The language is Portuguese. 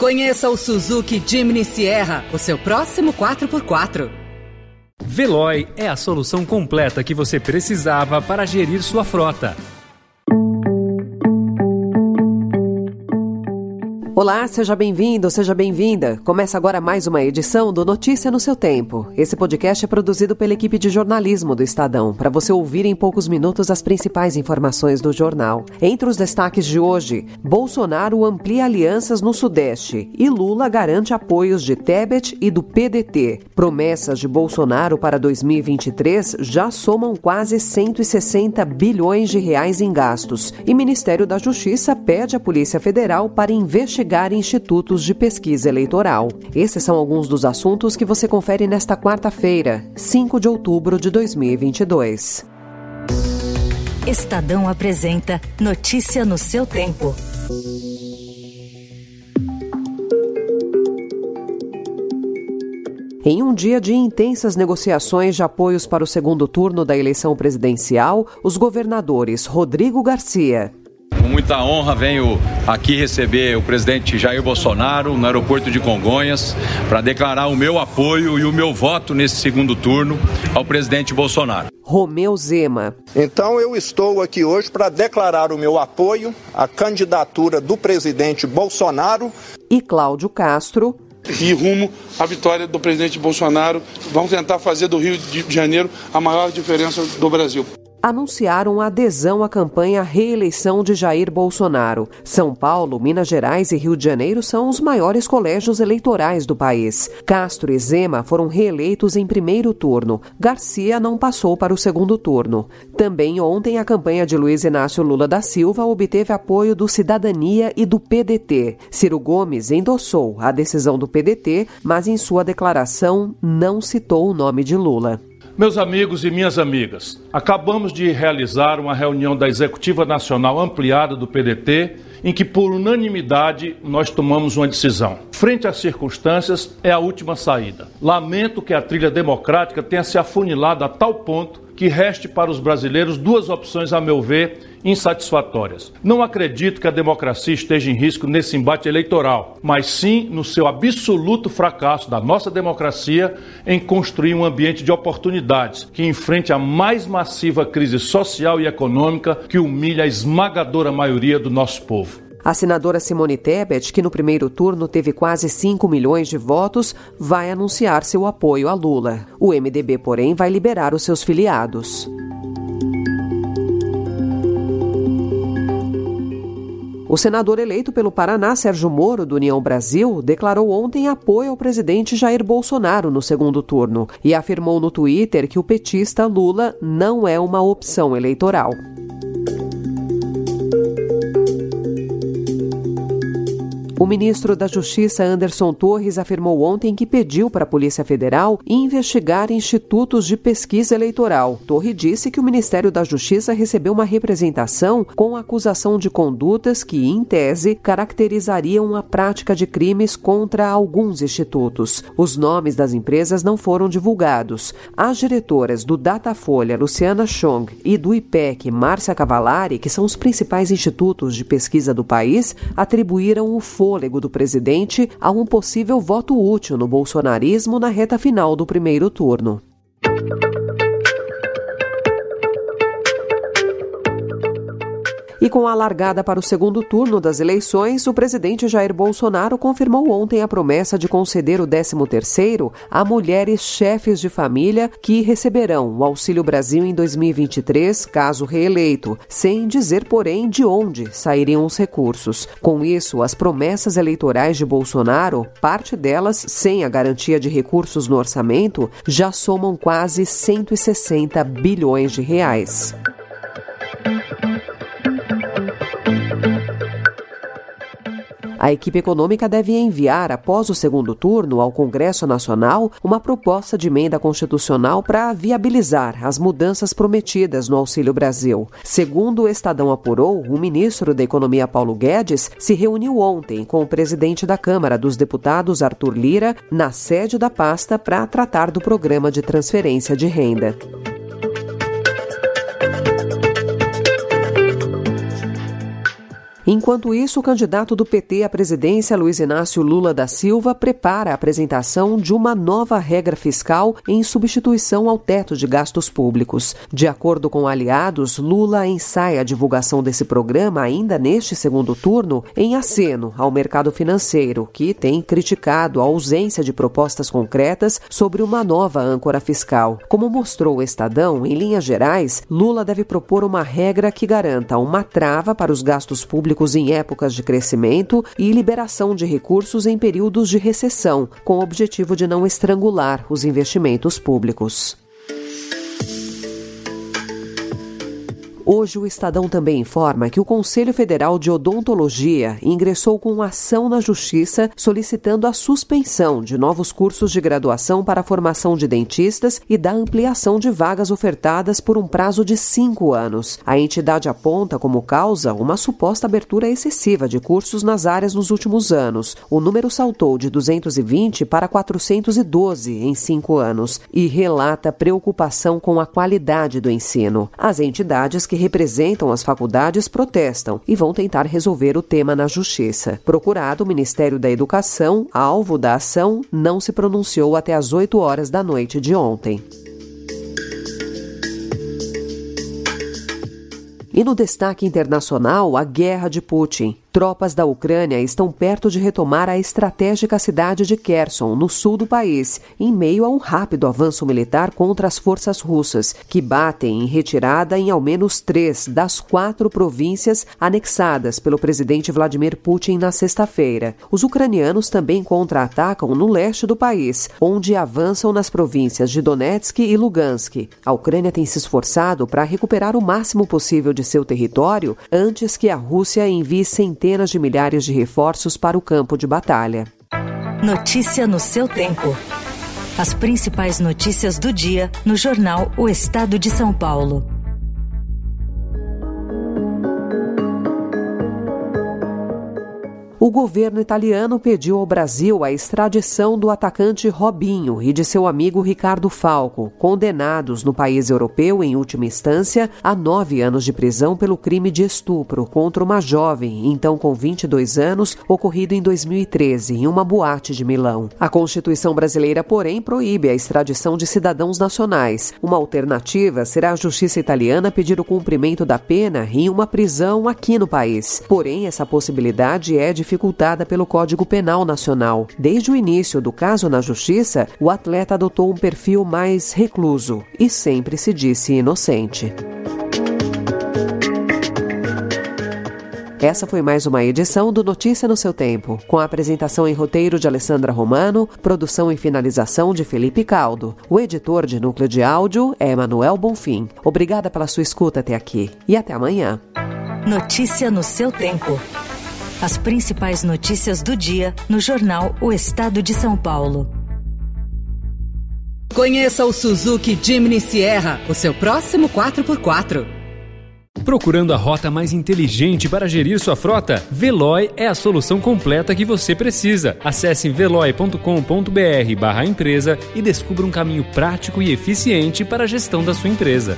Conheça o Suzuki Jimny Sierra, o seu próximo 4x4. Veloy é a solução completa que você precisava para gerir sua frota. Olá, seja bem-vindo, seja bem-vinda. Começa agora mais uma edição do Notícia no seu Tempo. Esse podcast é produzido pela equipe de jornalismo do Estadão, para você ouvir em poucos minutos as principais informações do jornal. Entre os destaques de hoje, Bolsonaro amplia alianças no Sudeste e Lula garante apoios de Tebet e do PDT. Promessas de Bolsonaro para 2023 já somam quase 160 bilhões de reais em gastos. E Ministério da Justiça pede à Polícia Federal para investigar investigar institutos de pesquisa eleitoral. Esses são alguns dos assuntos que você confere nesta quarta-feira, 5 de outubro de 2022. Estadão apresenta Notícia no seu tempo. Em um dia de intensas negociações de apoios para o segundo turno da eleição presidencial, os governadores Rodrigo Garcia, muita honra venho aqui receber o presidente Jair Bolsonaro no aeroporto de Congonhas para declarar o meu apoio e o meu voto nesse segundo turno ao presidente Bolsonaro. Romeu Zema. Então eu estou aqui hoje para declarar o meu apoio à candidatura do presidente Bolsonaro e Cláudio Castro e rumo à vitória do presidente Bolsonaro. Vamos tentar fazer do Rio de Janeiro a maior diferença do Brasil anunciaram adesão à campanha reeleição de Jair Bolsonaro. São Paulo, Minas Gerais e Rio de Janeiro são os maiores colégios eleitorais do país. Castro e Zema foram reeleitos em primeiro turno. Garcia não passou para o segundo turno. Também ontem a campanha de Luiz Inácio Lula da Silva obteve apoio do Cidadania e do PDT. Ciro Gomes endossou a decisão do PDT, mas em sua declaração não citou o nome de Lula. Meus amigos e minhas amigas, acabamos de realizar uma reunião da Executiva Nacional Ampliada do PDT, em que, por unanimidade, nós tomamos uma decisão. Frente às circunstâncias, é a última saída. Lamento que a trilha democrática tenha se afunilado a tal ponto que reste para os brasileiros duas opções, a meu ver, insatisfatórias. Não acredito que a democracia esteja em risco nesse embate eleitoral, mas sim no seu absoluto fracasso da nossa democracia em construir um ambiente de oportunidades que enfrente a mais massiva crise social e econômica que humilha a esmagadora maioria do nosso povo. A senadora Simone Tebet, que no primeiro turno teve quase 5 milhões de votos, vai anunciar seu apoio a Lula. O MDB, porém, vai liberar os seus filiados. O senador eleito pelo Paraná, Sérgio Moro, do União Brasil, declarou ontem apoio ao presidente Jair Bolsonaro no segundo turno e afirmou no Twitter que o petista Lula não é uma opção eleitoral. O ministro da Justiça, Anderson Torres, afirmou ontem que pediu para a Polícia Federal investigar institutos de pesquisa eleitoral. Torres disse que o Ministério da Justiça recebeu uma representação com acusação de condutas que, em tese, caracterizariam a prática de crimes contra alguns institutos. Os nomes das empresas não foram divulgados. As diretoras do Datafolha, Luciana Chong, e do IPEC, Márcia Cavalari, que são os principais institutos de pesquisa do país, atribuíram o foro fôlego do presidente a um possível voto útil no bolsonarismo na reta final do primeiro turno. E com a largada para o segundo turno das eleições, o presidente Jair Bolsonaro confirmou ontem a promessa de conceder o 13º a mulheres chefes de família que receberão o Auxílio Brasil em 2023, caso reeleito, sem dizer, porém, de onde sairiam os recursos. Com isso, as promessas eleitorais de Bolsonaro, parte delas sem a garantia de recursos no orçamento, já somam quase 160 bilhões de reais. A equipe econômica deve enviar, após o segundo turno, ao Congresso Nacional uma proposta de emenda constitucional para viabilizar as mudanças prometidas no Auxílio Brasil. Segundo o Estadão apurou, o ministro da Economia Paulo Guedes se reuniu ontem com o presidente da Câmara dos Deputados, Arthur Lira, na sede da pasta para tratar do programa de transferência de renda. Enquanto isso, o candidato do PT à presidência, Luiz Inácio Lula da Silva, prepara a apresentação de uma nova regra fiscal em substituição ao teto de gastos públicos. De acordo com aliados, Lula ensaia a divulgação desse programa ainda neste segundo turno em aceno ao mercado financeiro, que tem criticado a ausência de propostas concretas sobre uma nova âncora fiscal. Como mostrou o Estadão, em linhas gerais, Lula deve propor uma regra que garanta uma trava para os gastos públicos em épocas de crescimento e liberação de recursos em períodos de recessão, com o objetivo de não estrangular os investimentos públicos. Hoje, o Estadão também informa que o Conselho Federal de Odontologia ingressou com ação na Justiça solicitando a suspensão de novos cursos de graduação para a formação de dentistas e da ampliação de vagas ofertadas por um prazo de cinco anos. A entidade aponta como causa uma suposta abertura excessiva de cursos nas áreas nos últimos anos. O número saltou de 220 para 412 em cinco anos e relata preocupação com a qualidade do ensino. As entidades que representam as faculdades protestam e vão tentar resolver o tema na Justiça. Procurado, o Ministério da Educação, alvo da ação, não se pronunciou até às 8 horas da noite de ontem. E no destaque internacional, a guerra de Putin. Tropas da Ucrânia estão perto de retomar a estratégica cidade de Kherson, no sul do país, em meio a um rápido avanço militar contra as forças russas, que batem em retirada em ao menos três das quatro províncias anexadas pelo presidente Vladimir Putin na sexta-feira. Os ucranianos também contra-atacam no leste do país, onde avançam nas províncias de Donetsk e Lugansk. A Ucrânia tem se esforçado para recuperar o máximo possível de seu território antes que a Rússia envie centenas centenas de milhares de reforços para o campo de batalha. Notícia no seu tempo. As principais notícias do dia no jornal O Estado de São Paulo. O governo italiano pediu ao Brasil a extradição do atacante Robinho e de seu amigo Ricardo Falco, condenados no país europeu, em última instância, a nove anos de prisão pelo crime de estupro contra uma jovem, então com 22 anos, ocorrido em 2013, em uma boate de Milão. A Constituição brasileira, porém, proíbe a extradição de cidadãos nacionais. Uma alternativa será a justiça italiana pedir o cumprimento da pena em uma prisão aqui no país. Porém, essa possibilidade é de dificultada pelo Código Penal Nacional. Desde o início do caso na Justiça, o atleta adotou um perfil mais recluso e sempre se disse inocente. Essa foi mais uma edição do Notícia no seu tempo, com a apresentação em roteiro de Alessandra Romano, produção e finalização de Felipe Caldo. O editor de núcleo de áudio é Emanuel Bonfim. Obrigada pela sua escuta até aqui e até amanhã. Notícia no seu tempo. As principais notícias do dia no jornal O Estado de São Paulo. Conheça o Suzuki Jimny Sierra, o seu próximo 4x4. Procurando a rota mais inteligente para gerir sua frota? Veloy é a solução completa que você precisa. Acesse veloy.com.br/empresa e descubra um caminho prático e eficiente para a gestão da sua empresa.